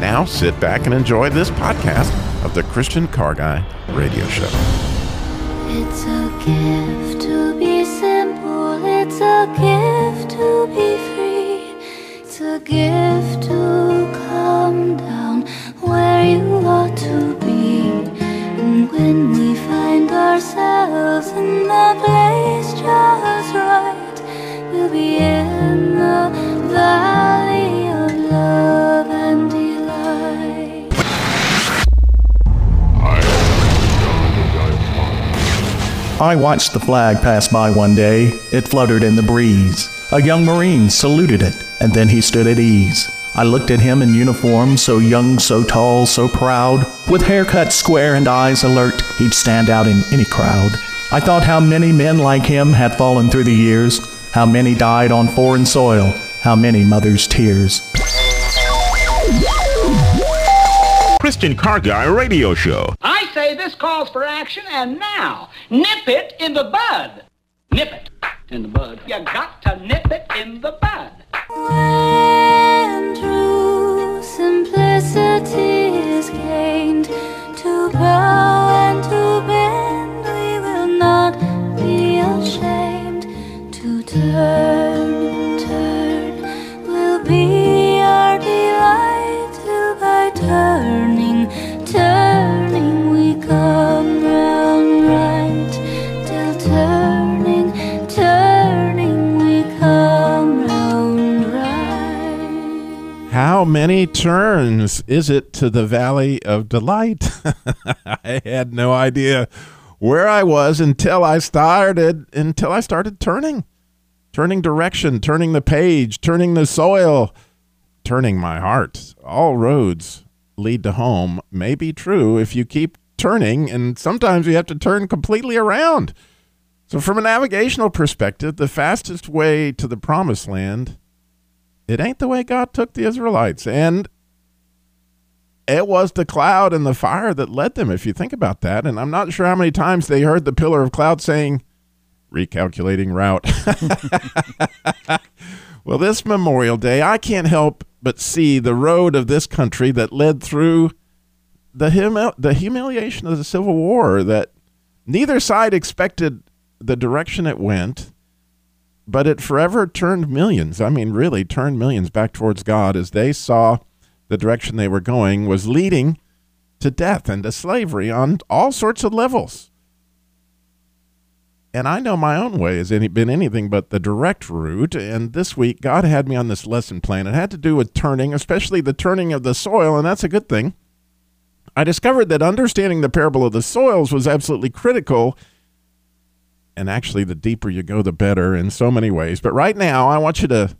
Now sit back and enjoy this podcast of the Christian Car Guy Radio Show. It's a gift to be simple, it's a gift to be free, it's a gift to come down where you ought to be. And when we find ourselves in the place just right, we'll be in the I watched the flag pass by one day. It fluttered in the breeze. A young Marine saluted it, and then he stood at ease. I looked at him in uniform, so young, so tall, so proud. With hair cut square and eyes alert, he'd stand out in any crowd. I thought how many men like him had fallen through the years, how many died on foreign soil, how many mothers' tears. Christian Car Guy Radio Show. Say this calls for action, and now, nip it in the bud. Nip it in the bud. You got to nip it in the bud. When true simplicity is gained, to bow and to bend, we will not be ashamed. To turn, many turns is it to the Valley of Delight? I had no idea where I was until I started until I started turning. Turning direction, turning the page, turning the soil, turning my heart. All roads lead to home may be true if you keep turning and sometimes you have to turn completely around. So from a navigational perspective, the fastest way to the promised land it ain't the way God took the Israelites. And it was the cloud and the fire that led them, if you think about that. And I'm not sure how many times they heard the pillar of cloud saying, recalculating route. well, this Memorial Day, I can't help but see the road of this country that led through the, the humiliation of the Civil War that neither side expected the direction it went but it forever turned millions. I mean, really turned millions back towards God as they saw the direction they were going was leading to death and to slavery on all sorts of levels. And I know my own way has any, been anything but the direct route. And this week, God had me on this lesson plan. It had to do with turning, especially the turning of the soil, and that's a good thing. I discovered that understanding the parable of the soils was absolutely critical and actually the deeper you go the better in so many ways. But right now i want you to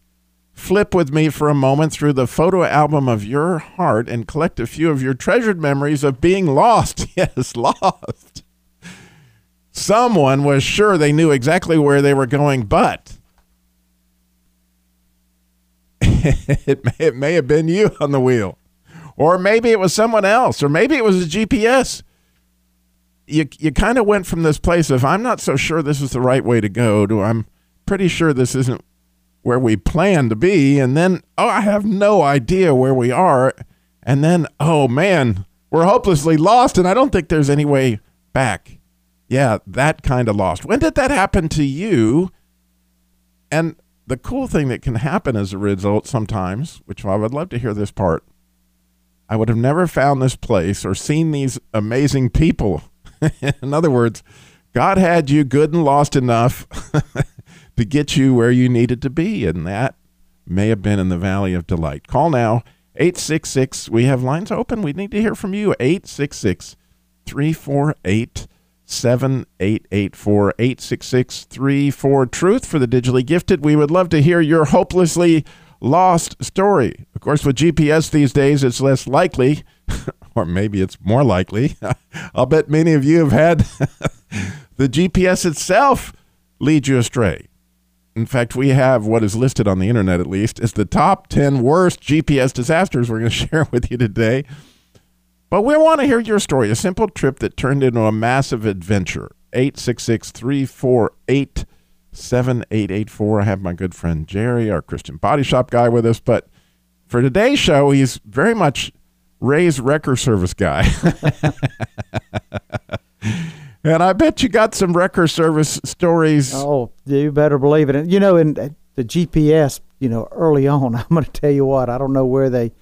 flip with me for a moment through the photo album of your heart and collect a few of your treasured memories of being lost. Yes lost. Someone was sure they knew exactly where they were going but it may, it may have been you on the wheel. Or maybe it was someone else. Or maybe it was a gps you you kind of went from this place of I'm not so sure this is the right way to go to I'm pretty sure this isn't where we plan to be and then oh I have no idea where we are and then oh man we're hopelessly lost and I don't think there's any way back. Yeah, that kind of lost. When did that happen to you? And the cool thing that can happen as a result sometimes, which I would love to hear this part. I would have never found this place or seen these amazing people In other words, God had you good and lost enough to get you where you needed to be, and that may have been in the Valley of Delight. Call now, 866. We have lines open. We need to hear from you. 866 348 7884 866 34 Truth for the digitally gifted. We would love to hear your hopelessly lost story. Of course, with GPS these days, it's less likely, or maybe it's more likely. I'll bet many of you have had the GPS itself lead you astray. In fact, we have what is listed on the internet, at least, as the top 10 worst GPS disasters we're going to share with you today. But we want to hear your story a simple trip that turned into a massive adventure. 866 348 7884. I have my good friend Jerry, our Christian Body Shop guy, with us. But for today's show, he's very much Ray's wrecker service guy. and I bet you got some wrecker service stories. Oh, you better believe it. And, you know, in the GPS, you know, early on, I'm going to tell you what, I don't know where they.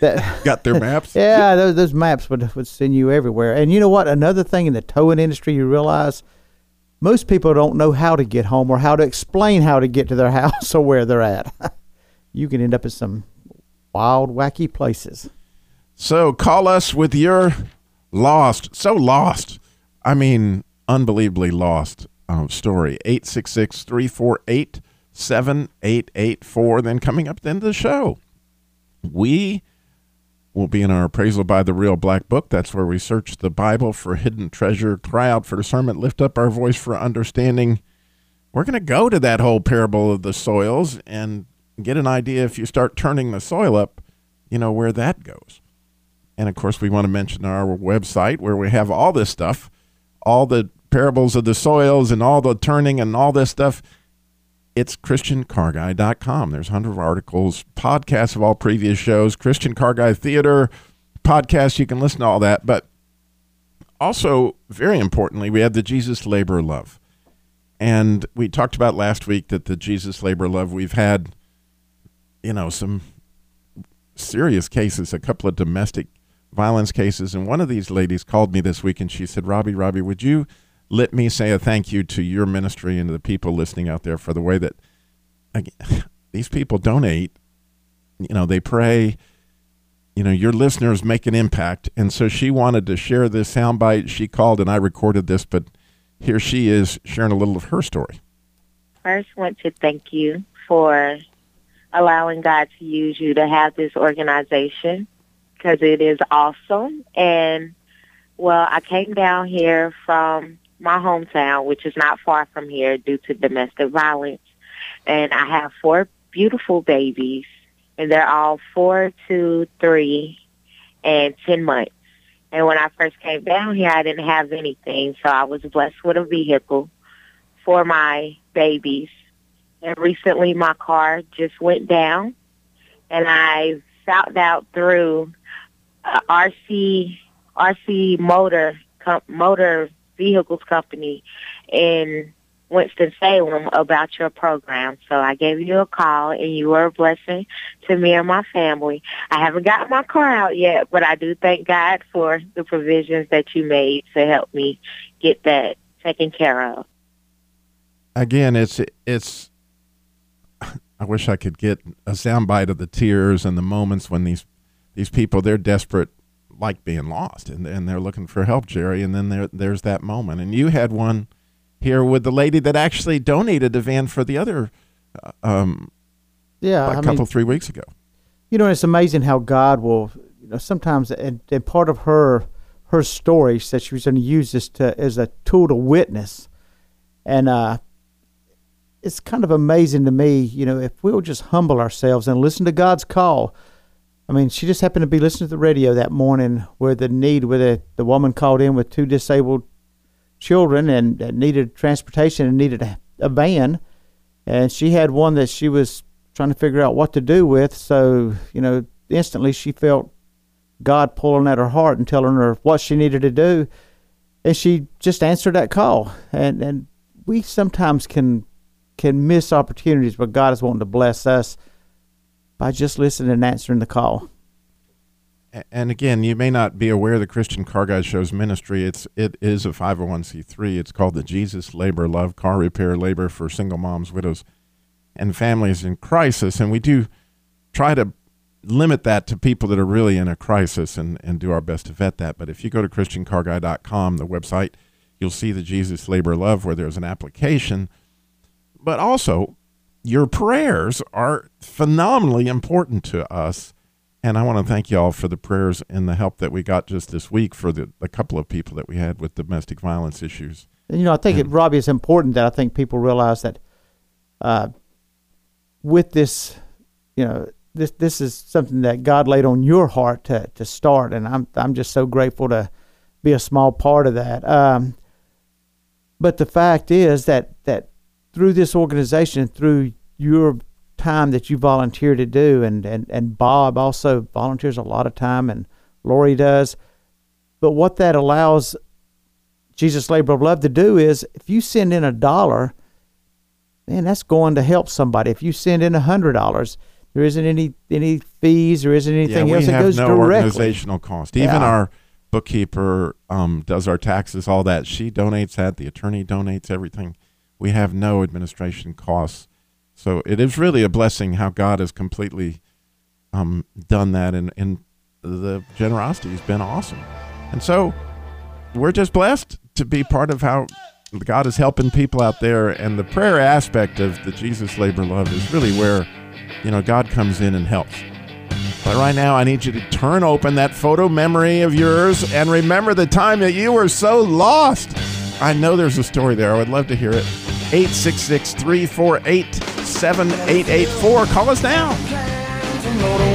That, got their maps? yeah, those, those maps would, would send you everywhere. And you know what? Another thing in the towing industry, you realize most people don't know how to get home or how to explain how to get to their house or where they're at. you can end up in some wild, wacky places. So call us with your lost, so lost. I mean, unbelievably lost um, story. 866 348 7884. Then coming up at the end of the show, we will be in our appraisal by the real black book. That's where we search the Bible for hidden treasure, cry out for discernment, lift up our voice for understanding. We're going to go to that whole parable of the soils and get an idea if you start turning the soil up, you know, where that goes. And of course, we want to mention our website where we have all this stuff, all the parables of the soils and all the turning and all this stuff. It's ChristianCarGuy.com. There's hundreds of articles, podcasts of all previous shows, Christian Car Guy Theater podcasts. You can listen to all that. But also, very importantly, we have the Jesus Labor Love. And we talked about last week that the Jesus Labor Love, we've had, you know, some serious cases, a couple of domestic violence cases. And one of these ladies called me this week and she said, Robbie, Robbie, would you let me say a thank you to your ministry and to the people listening out there for the way that these people donate. You know, they pray. You know, your listeners make an impact. And so she wanted to share this soundbite. She called and I recorded this, but here she is sharing a little of her story. First, want to thank you for allowing God to use you to have this organization because it is awesome. And well, I came down here from my hometown, which is not far from here due to domestic violence. And I have four beautiful babies, and they're all four, two, three, and 10 months. And when I first came down here, I didn't have anything, so I was blessed with a vehicle for my babies. And recently my car just went down, and I found out through uh, RC RC Motor com- Motor Vehicles Company in Winston Salem about your program. So I gave you a call, and you were a blessing to me and my family. I haven't got my car out yet, but I do thank God for the provisions that you made to help me get that taken care of. Again, it's it's. I wish I could get a soundbite of the tears and the moments when these these people they're desperate like being lost and, and they're looking for help jerry and then there there's that moment and you had one here with the lady that actually donated the van for the other uh, um Yeah, a couple mean, three weeks ago you know, it's amazing how God will, you know, sometimes, and, and part of her her story said she was going to use this to as a tool to witness, and uh, it's kind of amazing to me, you know, if we'll just humble ourselves and listen to God's call. I mean, she just happened to be listening to the radio that morning where the need, where the, the woman called in with two disabled children and, and needed transportation and needed a, a van. And she had one that she was trying to figure out what to do with. So, you know, instantly she felt God pulling at her heart and telling her what she needed to do. And she just answered that call. And, and we sometimes can can miss opportunities, but God is wanting to bless us by just listening and answering the call. And again, you may not be aware of the Christian Car Guy Show's ministry. It's it is a 501c3. It's called the Jesus Labor Love Car Repair Labor for Single Moms, Widows, and Families in Crisis. And we do try to limit that to people that are really in a crisis and, and do our best to vet that. But if you go to ChristianCarGuy.com, the website, you'll see the Jesus Labor Love where there's an application. But also, your prayers are phenomenally important to us. And I want to thank you all for the prayers and the help that we got just this week for the, the couple of people that we had with domestic violence issues. You know, I think it, Robbie, it's important that I think people realize that uh, with this, you know, this this is something that God laid on your heart to to start, and I'm I'm just so grateful to be a small part of that. Um, but the fact is that that through this organization, through your time that you volunteer to do, and and and Bob also volunteers a lot of time, and Lori does. But what that allows Jesus Labor of Love to do is if you send in a dollar, man, that's going to help somebody. If you send in a hundred dollars, there isn't any any fees, there isn't anything yeah, else. It goes no directly. organizational cost. Even Yeah. our bookkeeper um, does our taxes, all that. She donates that. The attorney donates everything. We have no administration costs. So it is really a blessing how God has completely um, done that, and, and the generosity has been awesome. And so we're just blessed to be part of how God is helping people out there. And the prayer aspect of the Jesus Labor Love is really where, you know, God comes in and helps. But right now, I need you to turn open that photo memory of yours and remember the time that you were so lost. I know there's a story there. I would love to hear it. 866 348 7884. Call us now.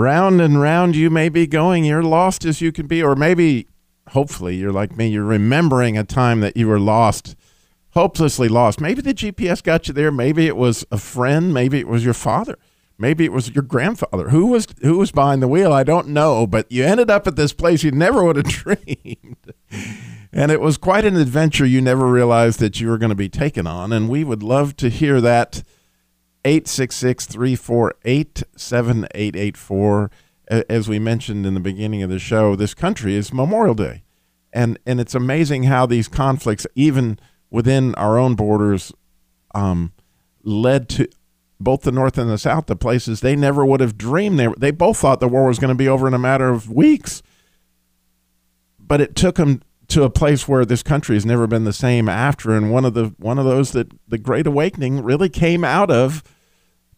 Round and round you may be going. You're lost as you can be, or maybe, hopefully, you're like me. You're remembering a time that you were lost, hopelessly lost. Maybe the GPS got you there. Maybe it was a friend. Maybe it was your father. Maybe it was your grandfather. Who was who was behind the wheel? I don't know, but you ended up at this place you never would have dreamed. And it was quite an adventure you never realized that you were going to be taken on. And we would love to hear that 866 348 7884. As we mentioned in the beginning of the show, this country is Memorial Day. And, and it's amazing how these conflicts, even within our own borders, um, led to both the North and the South to places they never would have dreamed. They, they both thought the war was going to be over in a matter of weeks. But it took them to a place where this country has never been the same after and one of the one of those that the great awakening really came out of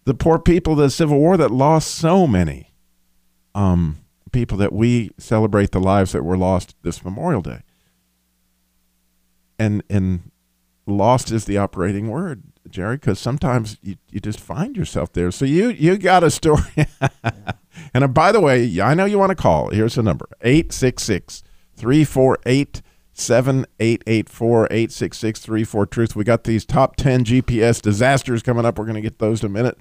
the poor people of the civil war that lost so many um, people that we celebrate the lives that were lost this memorial day. And and lost is the operating word jerry because sometimes you, you just find yourself there. So you you got a story. And uh, by the way i know you want to call. Here's the number 866 348 7884 866 34 truth. We got these top 10 GPS disasters coming up. We're going to get those in a minute.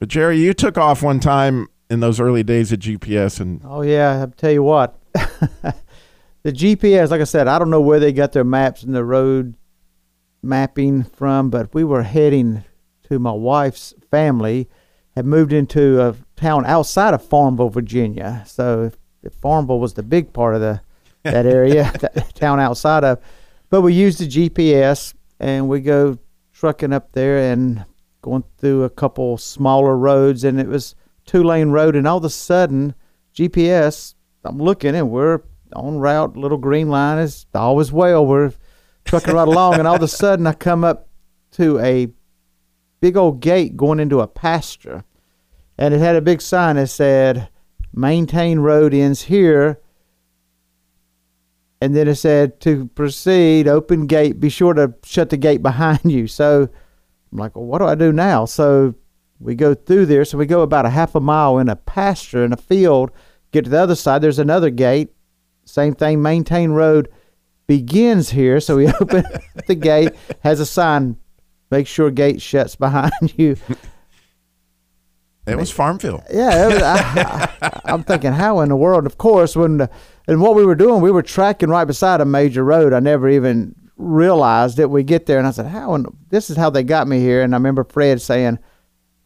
But Jerry, you took off one time in those early days of GPS and Oh yeah, I'll tell you what, the GPS, like I said, I don't know where they got their maps and the road mapping from, but we were heading to my wife's family, had moved into a town outside of Farmville, Virginia. So if Farmville was the big part of the that area, that town outside of, but we use the GPS and we go trucking up there and going through a couple smaller roads, and it was two lane road, and all of a sudden, GPS, I'm looking and we're on route, little green line is always well. We're trucking right along, and all of a sudden, I come up to a big old gate going into a pasture, and it had a big sign that said, "Maintain road ends here." And then it said to proceed, open gate. Be sure to shut the gate behind you. So I'm like, well, what do I do now? So we go through there. So we go about a half a mile in a pasture in a field, Get to the other side, there's another gate. Same thing, maintain road begins here. So we open the gate, has a sign, make sure gate shuts behind you. It was Farmville. Yeah, it was, I, I'm thinking, how in the world? Of course, when the, and what we were doing, we were tracking right beside a major road. I never even realized it. We get there, and I said, "How? In, this is how they got me here." And I remember Fred saying,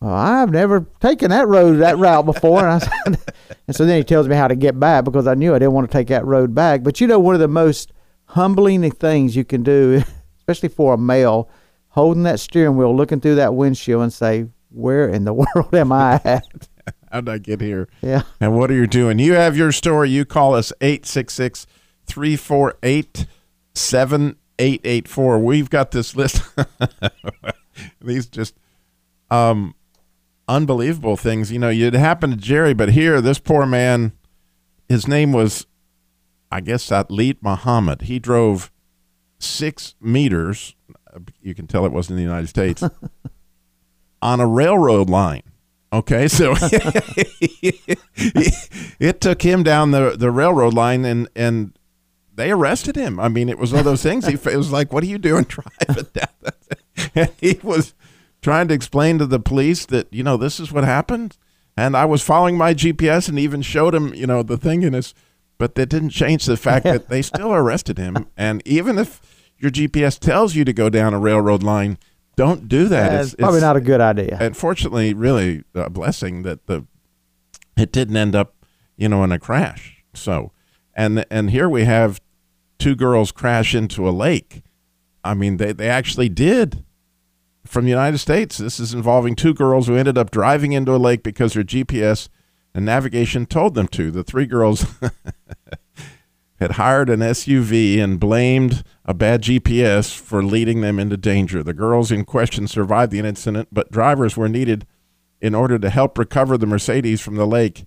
well, "I've never taken that road, that route before." And I said, and so then he tells me how to get back because I knew I didn't want to take that road back. But you know, one of the most humbling things you can do, especially for a male, holding that steering wheel, looking through that windshield, and say, "Where in the world am I at?" How'd I get here? Yeah. And what are you doing? You have your story. You call us 866 348 7884. We've got this list. These just um, unbelievable things. You know, it happened to Jerry, but here, this poor man, his name was, I guess, Atlet Muhammad. He drove six meters. You can tell it wasn't in the United States. On a railroad line. Okay, so it took him down the, the railroad line and, and they arrested him. I mean, it was one of those things. He it was like, "What are you doing driving down?" And he was trying to explain to the police that you know this is what happened, and I was following my GPS and even showed him you know the thing in his, but that didn't change the fact that they still arrested him. And even if your GPS tells you to go down a railroad line, don't do that. It's, it's probably not a good idea. Unfortunately, really a blessing that the it didn't end up, you know, in a crash. So, and and here we have two girls crash into a lake. I mean, they they actually did from the United States. This is involving two girls who ended up driving into a lake because their GPS and navigation told them to. The three girls had hired an SUV and blamed a bad GPS for leading them into danger. The girls in question survived the incident, but drivers were needed in order to help recover the Mercedes from the lake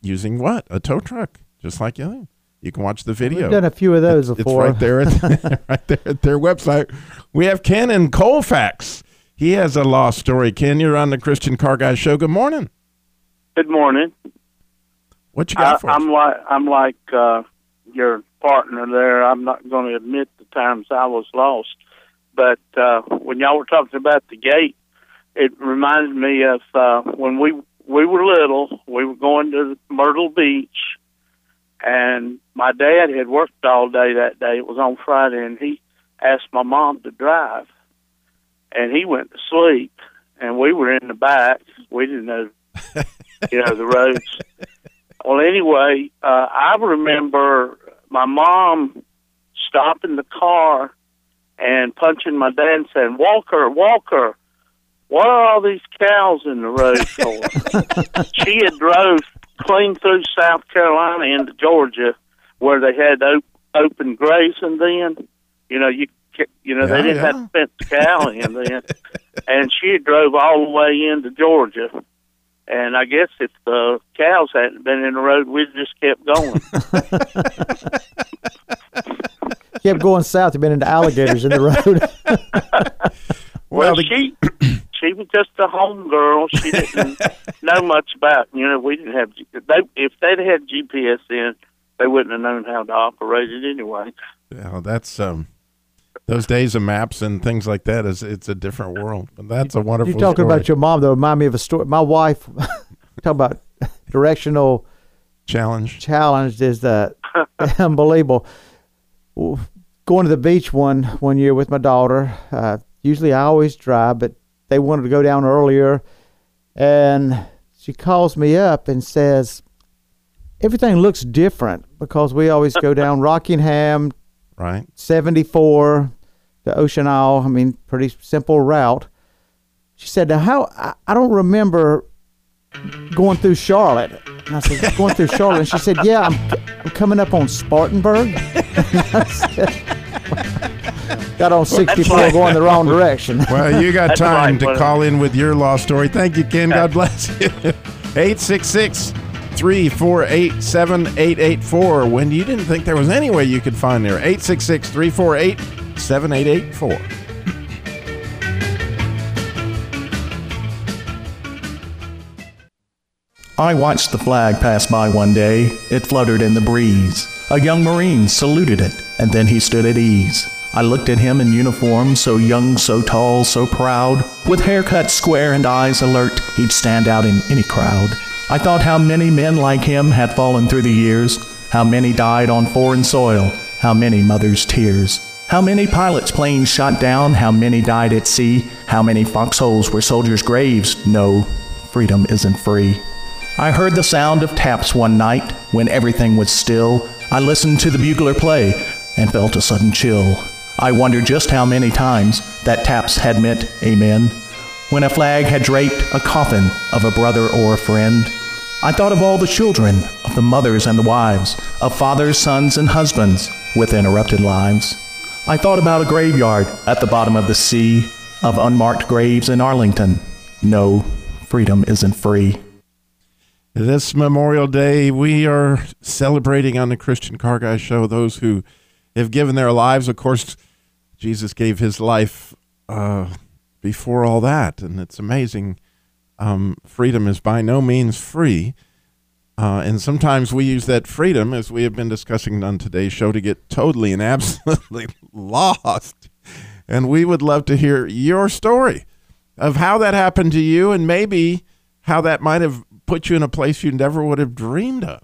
using what? A tow truck, just like you. You can watch the video. We've done a few of those it's, before. It's right there, at, right there at their website. We have Ken in Colfax. He has a lost story. Ken, you're on the Christian Car Guy Show. Good morning. Good morning. What you got I, for us? I'm like I'm like uh, your partner there. I'm not going to admit the times I was lost, but uh, when y'all were talking about the gate, it reminded me of uh, when we we were little. We were going to Myrtle Beach, and my dad had worked all day that day. It was on Friday, and he asked my mom to drive, and he went to sleep, and we were in the back. We didn't know, you know, the roads. Well, anyway, uh, I remember my mom stopping the car and punching my dad and saying, "Walker, Walker, what are all these cows in the road for?" she had drove clean through South Carolina into Georgia, where they had op- open grazing. Then, you know, you you know Yeah, they didn't yeah. have to fence the cow in then, and she had drove all the way into Georgia. And I guess if the cows hadn't been in the road, we'd just kept going. Kept going south. You've been into alligators in the road. Well, Well, the- she she was just a home girl. She didn't know much about. You know, we didn't have. They if they'd had GPS in, they wouldn't have known how to operate it anyway. Yeah, that's um, those days of maps and things like that is it's a different world. But that's a wonderful. You're talking story. about your mom That Remind me of a story. My wife. talk about directional challenge. Challenged is that unbelievable. Going to the beach one one year with my daughter. Uh, usually I always drive, but they wanted to go down earlier, and she calls me up and says, "Everything looks different because we always go down Rockingham, Right. 74 to Ocean Isle. I mean, pretty simple route." She said, "Now how I, I don't remember going through Charlotte." And I said, "Going through Charlotte?" And she said, "Yeah, I'm, I'm coming up on Spartanburg." I said, Got on 64 right. going the wrong direction. Well, you got time right, to call in with your lost story. Thank you, Ken. God bless you. 866 348 7884. When you didn't think there was any way you could find there. 866 348 7884. I watched the flag pass by one day. It fluttered in the breeze. A young Marine saluted it, and then he stood at ease. I looked at him in uniform, so young, so tall, so proud. With hair cut square and eyes alert, he'd stand out in any crowd. I thought how many men like him had fallen through the years, how many died on foreign soil, how many mothers' tears. How many pilots' planes shot down, how many died at sea, how many foxholes were soldiers' graves. No, freedom isn't free. I heard the sound of taps one night when everything was still. I listened to the bugler play and felt a sudden chill. I wondered just how many times that taps had meant amen. When a flag had draped a coffin of a brother or a friend, I thought of all the children, of the mothers and the wives, of fathers, sons, and husbands with interrupted lives. I thought about a graveyard at the bottom of the sea, of unmarked graves in Arlington. No, freedom isn't free. This Memorial Day, we are celebrating on the Christian Car Guy Show those who have given their lives. Of course, Jesus gave his life uh, before all that, and it's amazing. Um, freedom is by no means free. Uh, and sometimes we use that freedom, as we have been discussing on today's show, to get totally and absolutely lost. And we would love to hear your story of how that happened to you and maybe how that might have put you in a place you never would have dreamed of.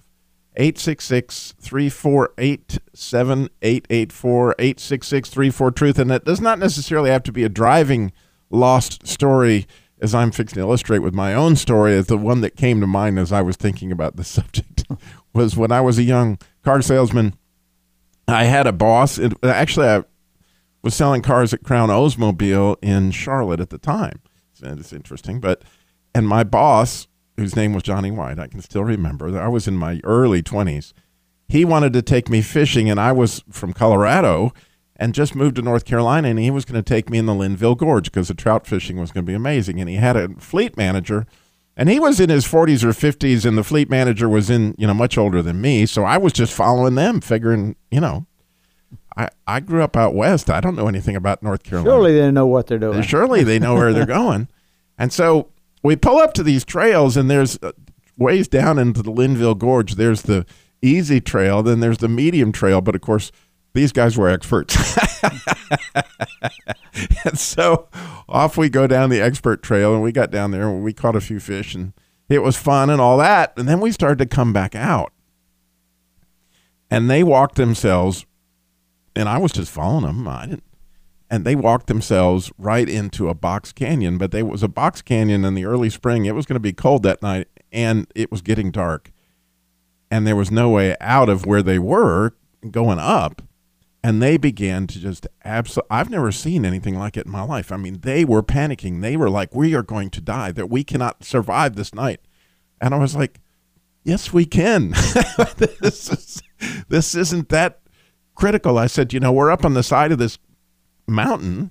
866 348 7884 866 34 Truth. And it does not necessarily have to be a driving lost story, as I'm fixing to illustrate with my own story. is the one that came to mind as I was thinking about the subject was when I was a young car salesman. I had a boss. It, actually, I was selling cars at Crown Oldsmobile in Charlotte at the time. And uh, It's interesting, but and my boss whose name was Johnny White. I can still remember. I was in my early 20s. He wanted to take me fishing, and I was from Colorado and just moved to North Carolina, and he was going to take me in the Linville Gorge because the trout fishing was going to be amazing. And he had a fleet manager, and he was in his 40s or 50s, and the fleet manager was in, you know, much older than me. So I was just following them, figuring, you know, I, I grew up out west. I don't know anything about North Carolina. Surely they know what they're doing. Surely they know where they're going. And so we pull up to these trails, and there's uh, ways down into the Linville Gorge. There's the easy trail, then there's the medium trail. But of course, these guys were experts. and so off we go down the expert trail, and we got down there and we caught a few fish, and it was fun and all that. And then we started to come back out. And they walked themselves, and I was just following them. I didn't and they walked themselves right into a box canyon. But they was a box canyon in the early spring. It was going to be cold that night, and it was getting dark, and there was no way out of where they were going up. And they began to just absolutely. I've never seen anything like it in my life. I mean, they were panicking. They were like, "We are going to die. That we cannot survive this night." And I was like, "Yes, we can. this is this isn't that critical." I said, "You know, we're up on the side of this mountain.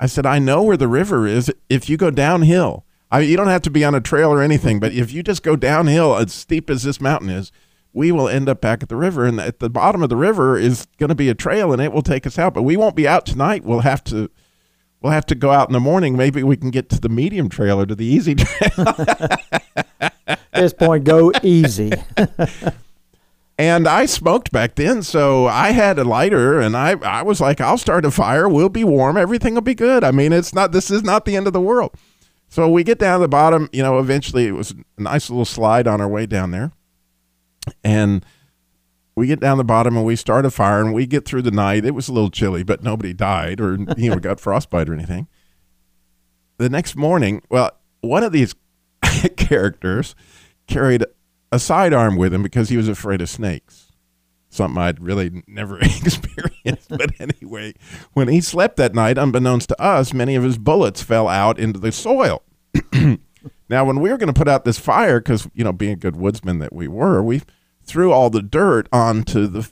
I said, I know where the river is. If you go downhill, I, you don't have to be on a trail or anything, but if you just go downhill as steep as this mountain is, we will end up back at the river. And at the bottom of the river is going to be a trail and it will take us out. But we won't be out tonight. We'll have to. We'll have to go out in the morning. Maybe we can get to the medium trail or to the easy trail. At this point, go easy. And I smoked back then, so I had a lighter, and I, I was like, I'll start a fire. We'll be warm. Everything will be good. I mean, it's not. This is not the end of the world. So we get down to the bottom. You know, eventually it was a nice little slide on our way down there, and we get down the bottom and we start a fire and we get through the night. It was a little chilly, but nobody died or you know got frostbite or anything. The next morning, well, one of these characters carried a sidearm with him because he was afraid of snakes. Something I'd really never experienced. But anyway, when he slept that night, unbeknownst to us, many of his bullets fell out into the soil. now, when we were going to put out this fire, because, you know, being a good woodsman that we were, we threw all the dirt onto the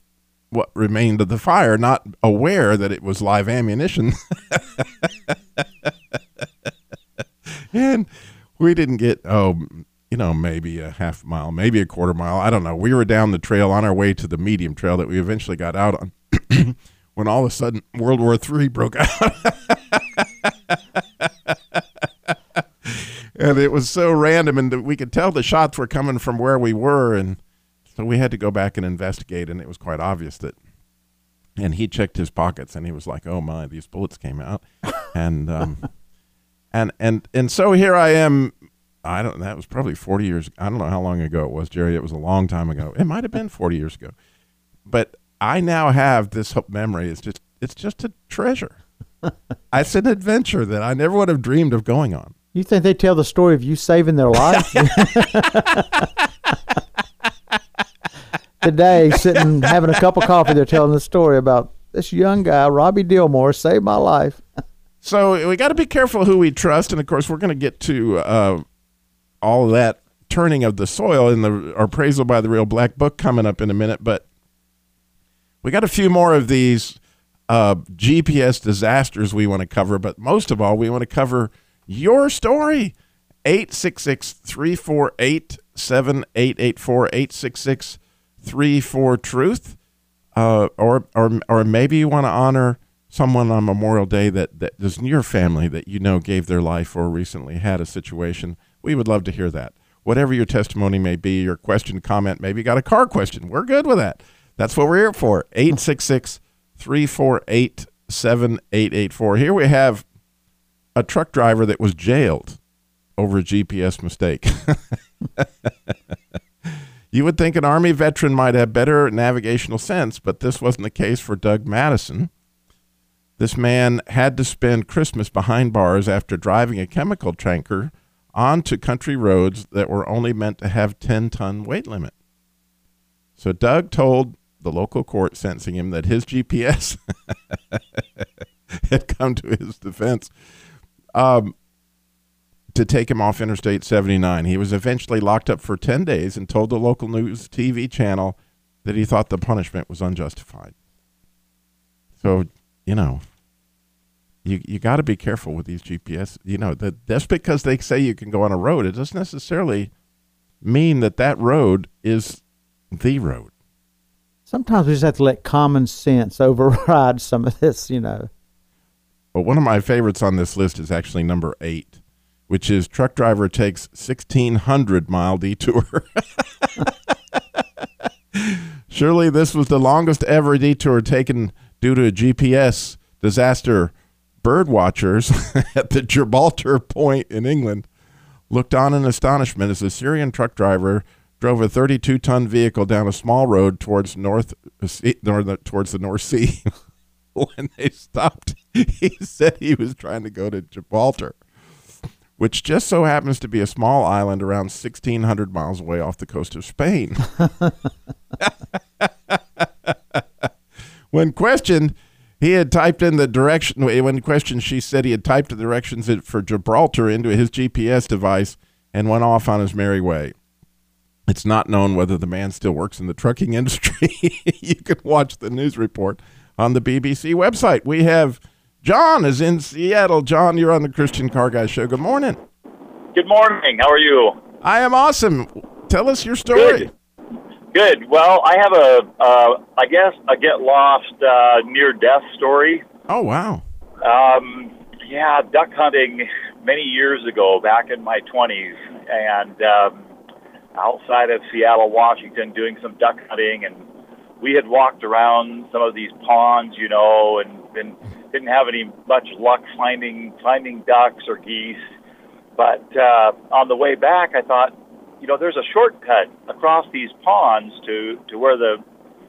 what remained of the fire, not aware that it was live ammunition. and we didn't get, oh, you know, maybe a half mile, maybe a quarter mile. I don't know. We were down the trail on our way to the medium trail that we eventually got out on when all of a sudden World War III broke out. and it was so random, and we could tell the shots were coming from where we were, and so we had to go back and investigate, and it was quite obvious that. And he checked his pockets, and he was like, "Oh my, these bullets came out," and um, and and and so here I am. I don't. That was probably forty years. I don't know how long ago it was, Jerry. It was a long time ago. It might have been forty years ago, but I now have this memory. It's just it's just a treasure. it's an adventure that I never would have dreamed of going on. You think they tell the story of you saving their life? Today, sitting having a cup of coffee, they're telling the story about this young guy, Robbie Dilmore, saved my life. So we got to be careful who we trust, and of course, we're going to get to uh, all that turning of the soil in the appraisal by the Real Black Book coming up in a minute. But we got a few more of these uh, GPS disasters we want to cover, but most of all, we want to cover your story. 866 348 7884 866 34 Truth. Uh, or, or, or maybe you want to honor someone on Memorial Day that, that is in your family that you know gave their life or recently had a situation. We would love to hear that. Whatever your testimony may be, your question, comment, maybe you got a car question. We're good with that. That's what we're here for. 866 348 7884. Here we have a truck driver that was jailed over a GPS mistake. you would think an Army veteran might have better navigational sense, but this wasn't the case for Doug Madison. This man had to spend Christmas behind bars after driving a chemical tanker onto country roads that were only meant to have 10 ton weight limit. So Doug told the local court sentencing him that his GPS had come to his defense um, to take him off Interstate 79. He was eventually locked up for 10 days and told the local news TV channel that he thought the punishment was unjustified. So, you know, you you got to be careful with these GPS. You know, that just because they say you can go on a road, it doesn't necessarily mean that that road is the road sometimes we just have to let common sense override some of this, you know. Well, one of my favorites on this list is actually number eight, which is truck driver takes 1,600 mile detour. Surely this was the longest ever detour taken due to a GPS disaster. Bird watchers at the Gibraltar Point in England looked on in astonishment as a Syrian truck driver drove a 32 ton vehicle down a small road towards north, towards the North Sea. when they stopped, he said he was trying to go to Gibraltar, which just so happens to be a small island around 1,600 miles away off the coast of Spain. when questioned, he had typed in the direction. When questioned, she said he had typed the directions for Gibraltar into his GPS device and went off on his merry way. It's not known whether the man still works in the trucking industry. you can watch the news report on the BBC website. We have John is in Seattle. John, you're on the Christian Car Guy Show. Good morning. Good morning. How are you? I am awesome. Tell us your story. Good. Good. Well, I have a, uh, I guess, a get lost uh, near death story. Oh wow. Um, yeah, duck hunting many years ago, back in my twenties, and um, outside of Seattle, Washington, doing some duck hunting, and we had walked around some of these ponds, you know, and been, didn't have any much luck finding finding ducks or geese. But uh, on the way back, I thought, you know, there's a shortcut across these ponds to to where the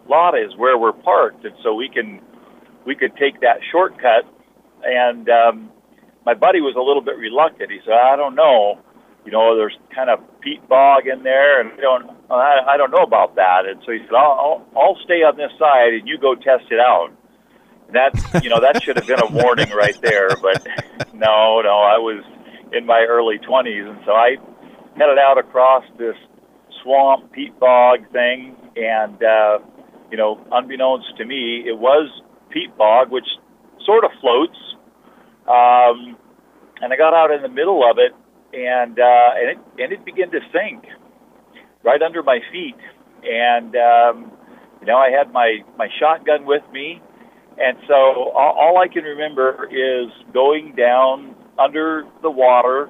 lot is, where we're parked, and so we can we could take that shortcut. And um, my buddy was a little bit reluctant. He said, I don't know you know, there's kind of peat bog in there, and I don't, I, don't know about that. And so he said, I'll, I'll, I'll stay on this side, and you go test it out. And that, you know, that should have been a warning right there. But no, no, I was in my early 20s, and so I headed out across this swamp peat bog thing, and uh, you know, unbeknownst to me, it was peat bog, which sort of floats. Um, and I got out in the middle of it, and uh, and it and it began to sink right under my feet. And um, you know, I had my my shotgun with me, and so all, all I can remember is going down under the water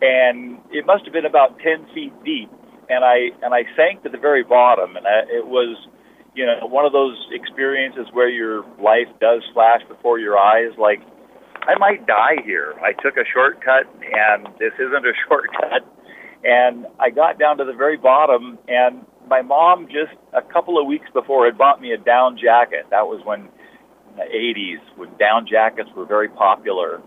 and it must have been about ten feet deep. And I and I sank to the very bottom, and I, it was, you know, one of those experiences where your life does flash before your eyes, like I might die here. I took a shortcut, and this isn't a shortcut. And I got down to the very bottom, and my mom just a couple of weeks before had bought me a down jacket. That was when the 80s, when down jackets were very popular.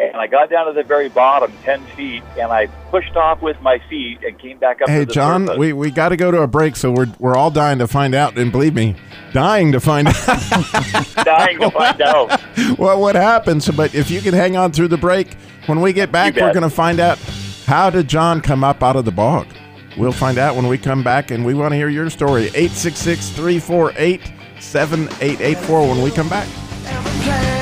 And I got down to the very bottom, 10 feet, and I pushed off with my feet and came back up Hey, to the John, surface. we, we got to go to a break, so we're, we're all dying to find out. And believe me, dying to find out dying to find out. what, what happens. But if you can hang on through the break, when we get back, we're going to find out how did John come up out of the bog. We'll find out when we come back, and we want to hear your story. 866 348 7884 when we come back.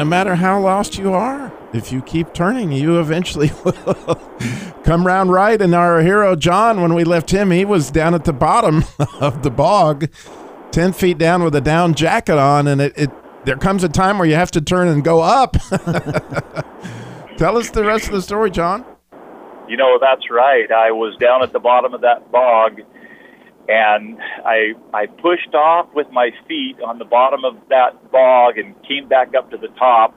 No matter how lost you are, if you keep turning, you eventually will come round right. And our hero, John, when we left him, he was down at the bottom of the bog, 10 feet down with a down jacket on. And it, it there comes a time where you have to turn and go up. Tell us the rest of the story, John. You know, that's right. I was down at the bottom of that bog and I I pushed off with my feet on the bottom of that bog and came back up to the top.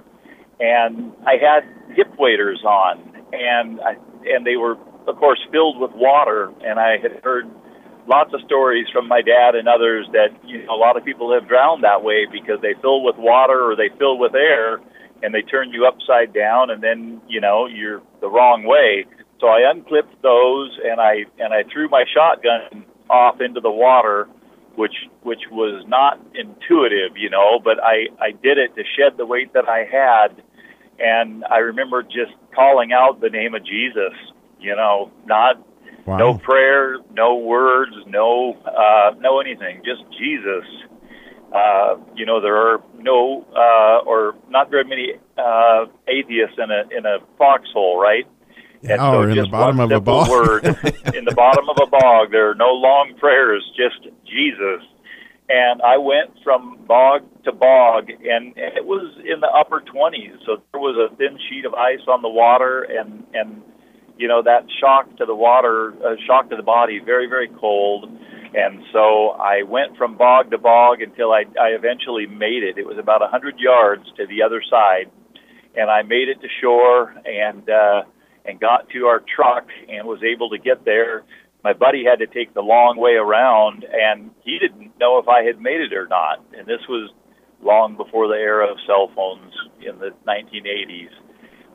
And I had hip waders on. And I and they were of course filled with water. And I had heard lots of stories from my dad and others that you know a lot of people have drowned that way because they fill with water or they fill with air and they turn you upside down and then you know you're the wrong way. So I unclipped those and I and I threw my shotgun off into the water which which was not intuitive you know but I I did it to shed the weight that I had and I remember just calling out the name of Jesus you know not Wow. no prayer, no words, no uh, no anything, just Jesus. Uh, you know, there are no uh, or not very many uh, atheists in a in a foxhole, right? And Yeah, so in the bottom of a bog. word in the bottom of a bog. There are no long prayers, just Jesus. And I went from bog to bog, and, it was in the upper 20s. So there was a thin sheet of ice on the water, and and you know that shock to the water, uh, shock to the body, very very cold. And so I went from bog to bog until I, I eventually made it. It was about a hundred yards to the other side, and I made it to shore and uh, and got to our truck and was able to get there. My buddy had to take the long way around, and he didn't know if I had made it or not. And this was long before the era of cell phones in the 1980s.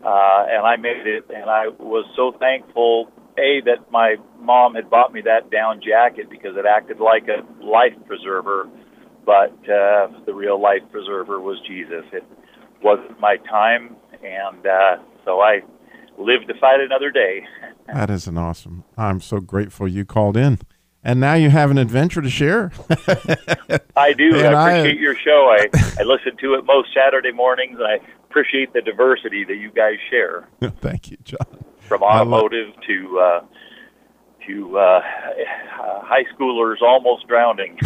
Uh, and I made it, and I was so thankful. A that my mom had bought me that down jacket because it acted like a life preserver, but uh, the real life preserver was Jesus. It wasn't my time, and uh, so I lived to fight another day. That is an awesome. I'm so grateful you called in. And now you have an adventure to share. I do. Man, I- I appreciate your show. I, I listen to it most Saturday mornings, and I appreciate the diversity that you guys share, Thank you, John. from I love- automotive to uh, to uh, uh, high schoolers almost drowning.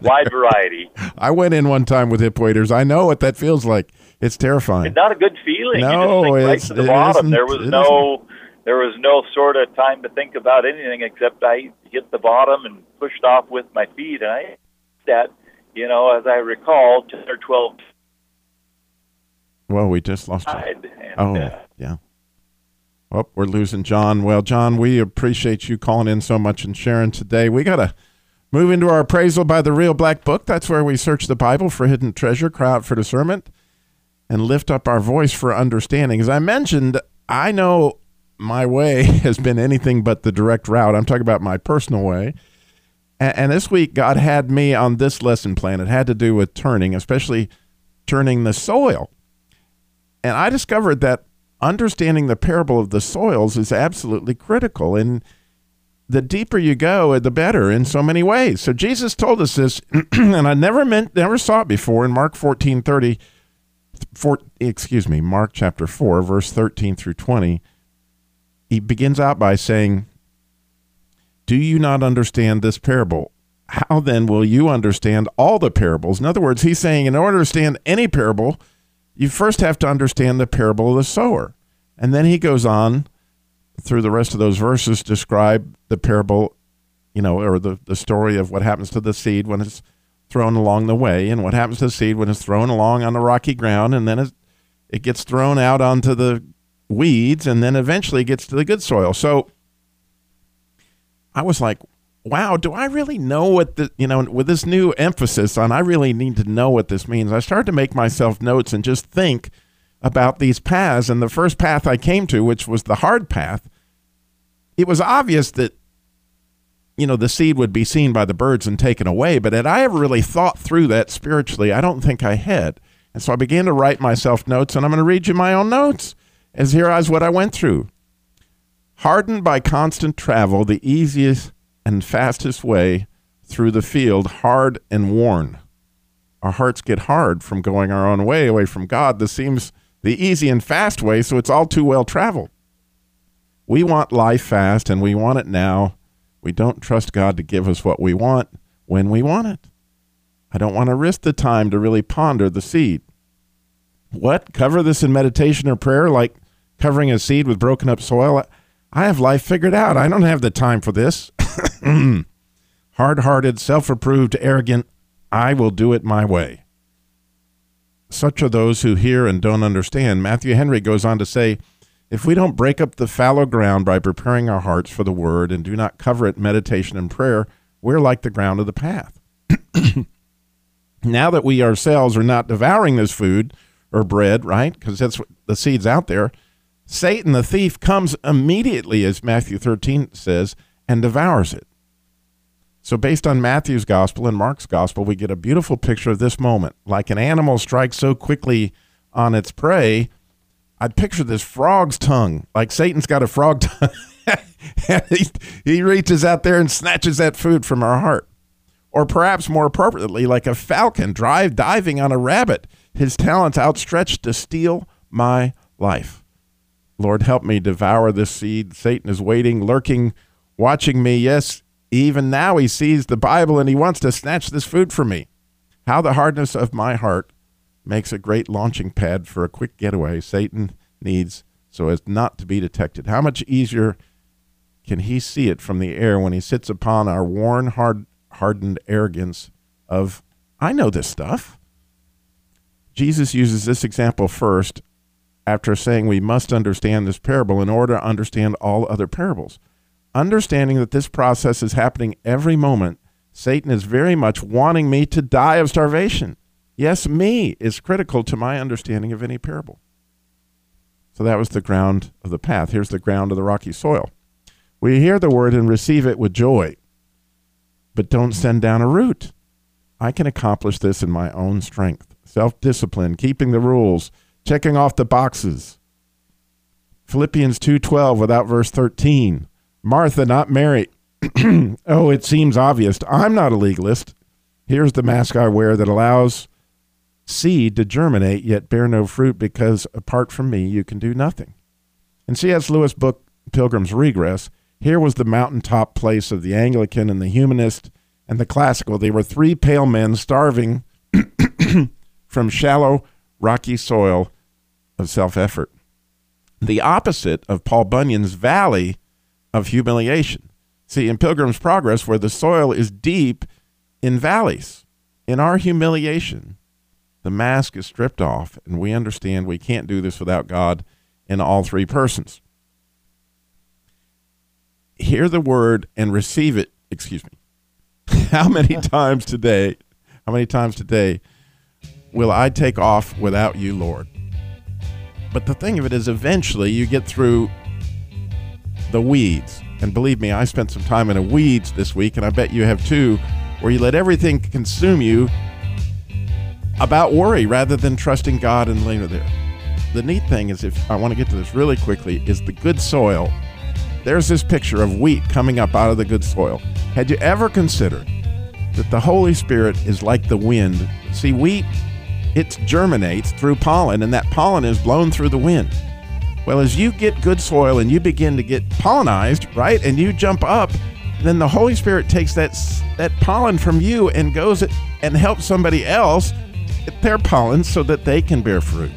Wide variety. I went in one time with hip waders. I know what that feels like. It's terrifying. It's not a good feeling. No, think right to the it bottom. isn't- There was no there was no sort of time to think about anything except I hit the bottom and pushed off with my feet and I that you know, as I recall, ten or twelve Well, we just lost you. And, Oh, uh, yeah. Well, we're losing John. Well, John, we appreciate you calling in so much and sharing today. We got to move into our appraisal by the Real Black Book. That's where we search the Bible for hidden treasure, cry out for discernment, and lift up our voice for understanding. As I mentioned, I know my way has been anything but the direct route. I'm talking about my personal way. And, and this week, God had me on this lesson plan. It had to do with turning, especially turning the soil. And I discovered that understanding the parable of the soils is absolutely critical. And the deeper you go, the better in so many ways. So Jesus told us this, and I never meant, never saw it before in Mark 14 30, four, excuse me, Mark chapter 4, verse 13 through 20. He begins out by saying, Do you not understand this parable? How then will you understand all the parables? In other words, he's saying, in order to understand any parable, you first have to understand the parable of the sower. And then he goes on through the rest of those verses describe the parable, you know, or the, the story of what happens to the seed when it's thrown along the way and what happens to the seed when it's thrown along on the rocky ground and then it, it gets thrown out onto the weeds and then eventually gets to the good soil. So I was like, wow, do I really know what the, you know, with this new emphasis on I really need to know what this means, I started to make myself notes and just think about these paths. And the first path I came to, which was the hard path, it was obvious that, you know, the seed would be seen by the birds and taken away. But had I ever really thought through that spiritually? I don't think I had. And so I began to write myself notes, and I'm going to read you my own notes as here is what I went through. Hardened by constant travel, the easiest and fastest way through the field, hard and worn. Our hearts get hard from going our own way away from God. This seems the easy and fast way, so it's all too well traveled. We want life fast and we want it now. We don't trust God to give us what we want when we want it. I don't want to risk the time to really ponder the seed. What? Cover this in meditation or prayer like covering a seed with broken up soil? I have life figured out. I don't have the time for this. Hard hearted, self approved, arrogant, I will do it my way. Such are those who hear and don't understand. Matthew Henry goes on to say, if we don't break up the fallow ground by preparing our hearts for the word and do not cover it meditation and prayer, we're like the ground of the path. now that we ourselves are not devouring this food or bread, right? Because that's what the seed's out there. Satan, the thief, comes immediately, as Matthew 13 says, and devours it. So, based on Matthew's gospel and Mark's gospel, we get a beautiful picture of this moment. Like an animal strikes so quickly on its prey, I'd picture this frog's tongue, like Satan's got a frog tongue. he, he reaches out there and snatches that food from our heart. Or perhaps more appropriately, like a falcon drive diving on a rabbit, his talons outstretched to steal my life. Lord, help me devour this seed. Satan is waiting, lurking, watching me. Yes, even now he sees the Bible and he wants to snatch this food from me. How the hardness of my heart makes a great launching pad for a quick getaway Satan needs so as not to be detected. How much easier can he see it from the air when he sits upon our worn, hard, hardened arrogance of, I know this stuff? Jesus uses this example first after saying we must understand this parable in order to understand all other parables. Understanding that this process is happening every moment, Satan is very much wanting me to die of starvation. Yes, me is critical to my understanding of any parable. So that was the ground of the path. Here's the ground of the rocky soil. We hear the word and receive it with joy, but don't send down a root. I can accomplish this in my own strength. Self discipline, keeping the rules, checking off the boxes. Philippians 2:12 without verse 13. Martha, not Mary. oh, it seems obvious. I'm not a legalist. Here's the mask I wear that allows seed to germinate yet bear no fruit because apart from me you can do nothing. In C.S. Lewis' book Pilgrim's Regress, here was the mountaintop place of the Anglican and the humanist and the classical. They were three pale men starving from shallow, rocky soil of self effort. The opposite of Paul Bunyan's valley of humiliation. See, in Pilgrim's Progress, where the soil is deep in valleys, in our humiliation, the mask is stripped off, and we understand we can't do this without God in all three persons. Hear the word and receive it. Excuse me. how many times today, how many times today will I take off without you, Lord? But the thing of it is, eventually you get through the weeds. And believe me, I spent some time in the weeds this week, and I bet you have too, where you let everything consume you about worry rather than trusting God and it there. The neat thing is, if I want to get to this really quickly, is the good soil. There's this picture of wheat coming up out of the good soil. Had you ever considered that the Holy Spirit is like the wind? See, wheat, it germinates through pollen, and that pollen is blown through the wind. Well, as you get good soil and you begin to get pollinized, right, and you jump up, then the Holy Spirit takes that that pollen from you and goes and helps somebody else their pollen so that they can bear fruit.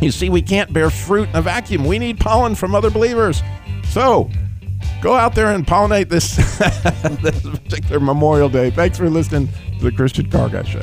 You see, we can't bear fruit in a vacuum. We need pollen from other believers. So, go out there and pollinate this, this particular Memorial Day. Thanks for listening to the Christian Car Guy Show.